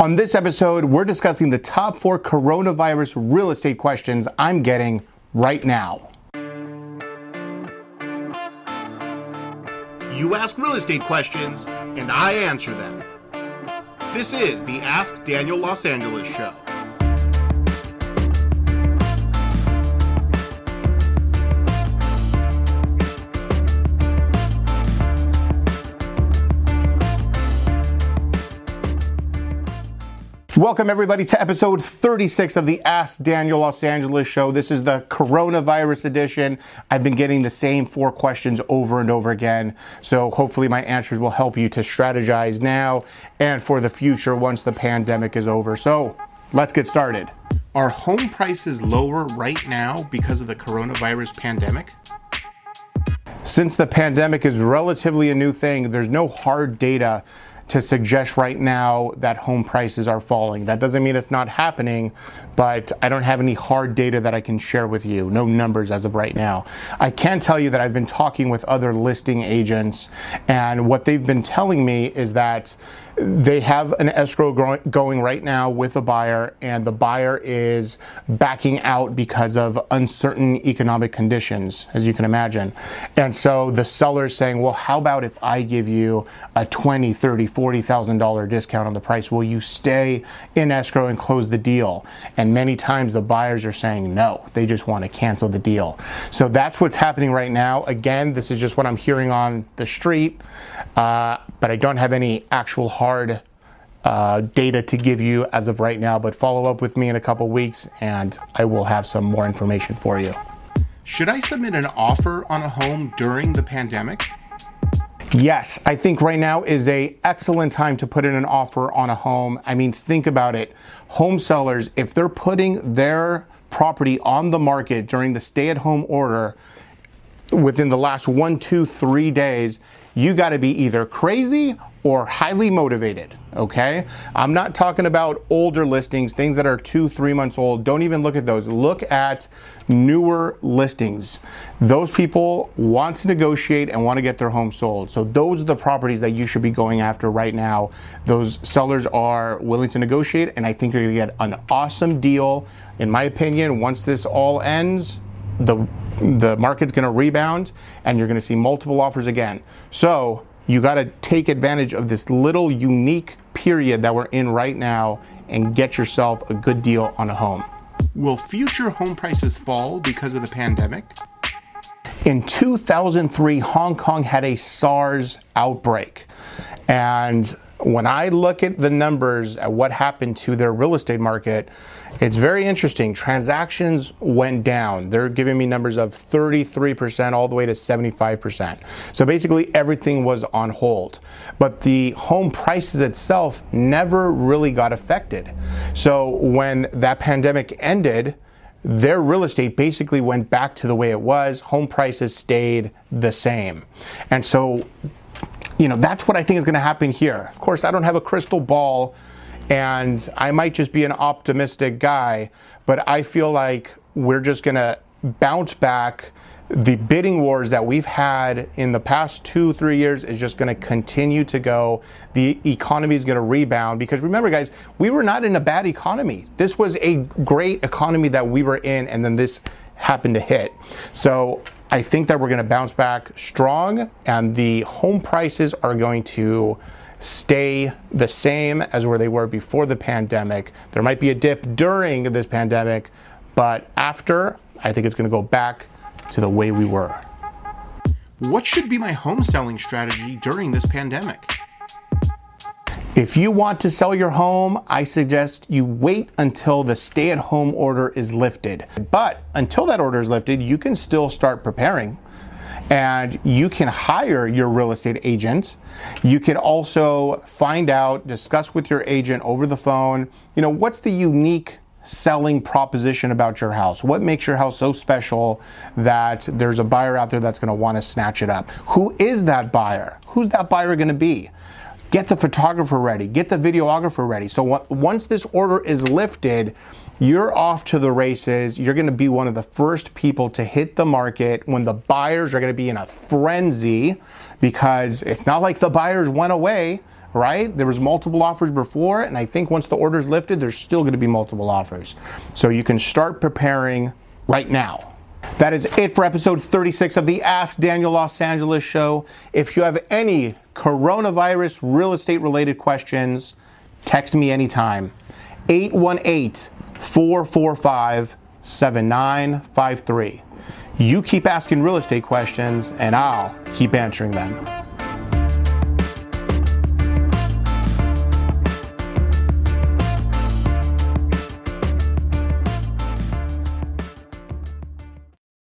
On this episode, we're discussing the top four coronavirus real estate questions I'm getting right now. You ask real estate questions, and I answer them. This is the Ask Daniel Los Angeles show. Welcome, everybody, to episode 36 of the Ask Daniel Los Angeles show. This is the coronavirus edition. I've been getting the same four questions over and over again. So, hopefully, my answers will help you to strategize now and for the future once the pandemic is over. So, let's get started. Are home prices lower right now because of the coronavirus pandemic? Since the pandemic is relatively a new thing, there's no hard data to suggest right now that home prices are falling. That doesn't mean it's not happening, but I don't have any hard data that I can share with you. No numbers as of right now. I can tell you that I've been talking with other listing agents, and what they've been telling me is that they have an escrow going right now with a buyer, and the buyer is backing out because of uncertain economic conditions, as you can imagine. And so the seller is saying, Well, how about if I give you a $20, $30, $40,000 discount on the price? Will you stay in escrow and close the deal? And many times the buyers are saying no, they just want to cancel the deal. So that's what's happening right now. Again, this is just what I'm hearing on the street, uh, but I don't have any actual hard hard uh, data to give you as of right now, but follow up with me in a couple weeks and I will have some more information for you. Should I submit an offer on a home during the pandemic? Yes, I think right now is a excellent time to put in an offer on a home. I mean, think about it. Home sellers, if they're putting their property on the market during the stay-at-home order within the last one, two, three days, you got to be either crazy or highly motivated. Okay. I'm not talking about older listings, things that are two, three months old. Don't even look at those. Look at newer listings. Those people want to negotiate and want to get their home sold. So, those are the properties that you should be going after right now. Those sellers are willing to negotiate, and I think you're going to get an awesome deal. In my opinion, once this all ends, the the market's going to rebound and you're going to see multiple offers again. So, you got to take advantage of this little unique period that we're in right now and get yourself a good deal on a home. Will future home prices fall because of the pandemic? In 2003, Hong Kong had a SARS outbreak. And when I look at the numbers at what happened to their real estate market, it's very interesting. Transactions went down. They're giving me numbers of 33% all the way to 75%. So basically, everything was on hold. But the home prices itself never really got affected. So when that pandemic ended, their real estate basically went back to the way it was. Home prices stayed the same. And so, you know, that's what I think is going to happen here. Of course, I don't have a crystal ball and I might just be an optimistic guy, but I feel like we're just going to bounce back. The bidding wars that we've had in the past two, three years is just going to continue to go. The economy is going to rebound because remember, guys, we were not in a bad economy. This was a great economy that we were in, and then this happened to hit. So I think that we're going to bounce back strong, and the home prices are going to stay the same as where they were before the pandemic. There might be a dip during this pandemic, but after, I think it's going to go back to the way we were. What should be my home selling strategy during this pandemic? If you want to sell your home, I suggest you wait until the stay at home order is lifted. But until that order is lifted, you can still start preparing and you can hire your real estate agent. You can also find out, discuss with your agent over the phone, you know, what's the unique selling proposition about your house? What makes your house so special that there's a buyer out there that's going to want to snatch it up? Who is that buyer? Who's that buyer going to be? Get the photographer ready, get the videographer ready. So once this order is lifted, you're off to the races. You're going to be one of the first people to hit the market when the buyers are going to be in a frenzy because it's not like the buyers went away. right? There was multiple offers before, and I think once the order's lifted, there's still going to be multiple offers. So you can start preparing right now. That is it for episode 36 of the Ask Daniel Los Angeles show. If you have any coronavirus real estate related questions, text me anytime. 818 445 7953. You keep asking real estate questions, and I'll keep answering them.